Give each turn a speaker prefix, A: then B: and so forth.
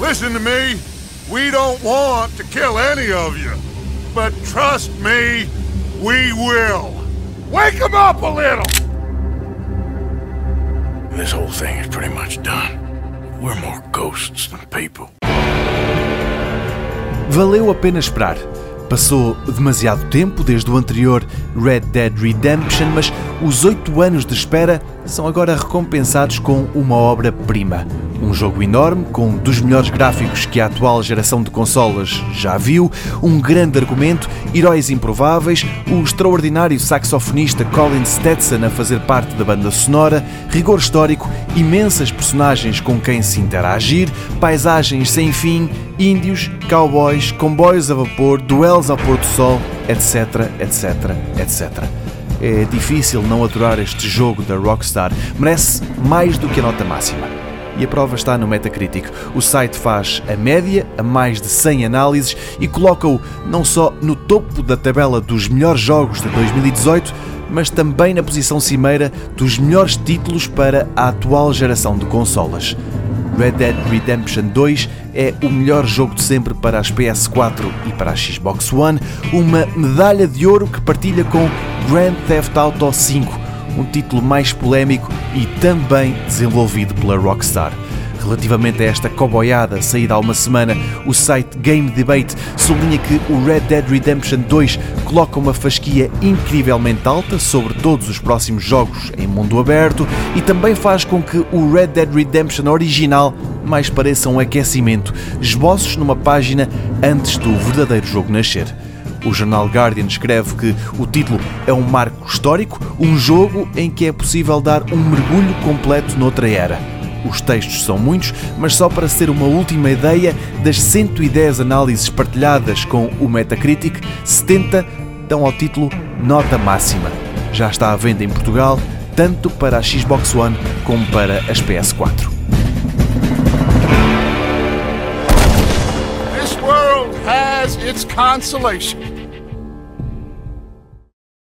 A: Listen to me. We don't want to kill any of you. But trust me, we will. Wake them up a little!
B: This whole thing is pretty much done. We're more ghosts than people.
C: Valeu a pena esperar. Passou demasiado tempo desde o anterior Red Dead Redemption, mas os oito anos de espera são agora recompensados com uma obra-prima. Um jogo enorme, com um dos melhores gráficos que a atual geração de consolas já viu, um grande argumento, heróis improváveis, o extraordinário saxofonista Colin Stetson a fazer parte da banda sonora, rigor histórico, imensas personagens com quem se interagir, paisagens sem fim, índios, cowboys, comboios a vapor, duelos ao pôr do sol, etc, etc, etc. É difícil não aturar este jogo da Rockstar. Merece mais do que a nota máxima. E a prova está no Metacritic. O site faz a média a mais de 100 análises e coloca-o não só no topo da tabela dos melhores jogos de 2018, mas também na posição cimeira dos melhores títulos para a atual geração de consolas. Red Dead Redemption 2 é o melhor jogo de sempre para as PS4 e para a Xbox One, uma medalha de ouro que partilha com Grand Theft Auto 5, um título mais polémico e também desenvolvido pela Rockstar. Relativamente a esta coboiada saída há uma semana, o site Game Debate sublinha que o Red Dead Redemption 2 coloca uma fasquia incrivelmente alta sobre todos os próximos jogos em mundo aberto e também faz com que o Red Dead Redemption original mais pareça um aquecimento, esboços numa página antes do verdadeiro jogo nascer. O jornal Guardian escreve que o título é um marco histórico, um jogo em que é possível dar um mergulho completo noutra era. Os textos são muitos, mas só para ser uma última ideia, das 110 análises partilhadas com o Metacritic, 70 dão ao título nota máxima. Já está à venda em Portugal, tanto para a Xbox One como para as PS4.
A: This world has its.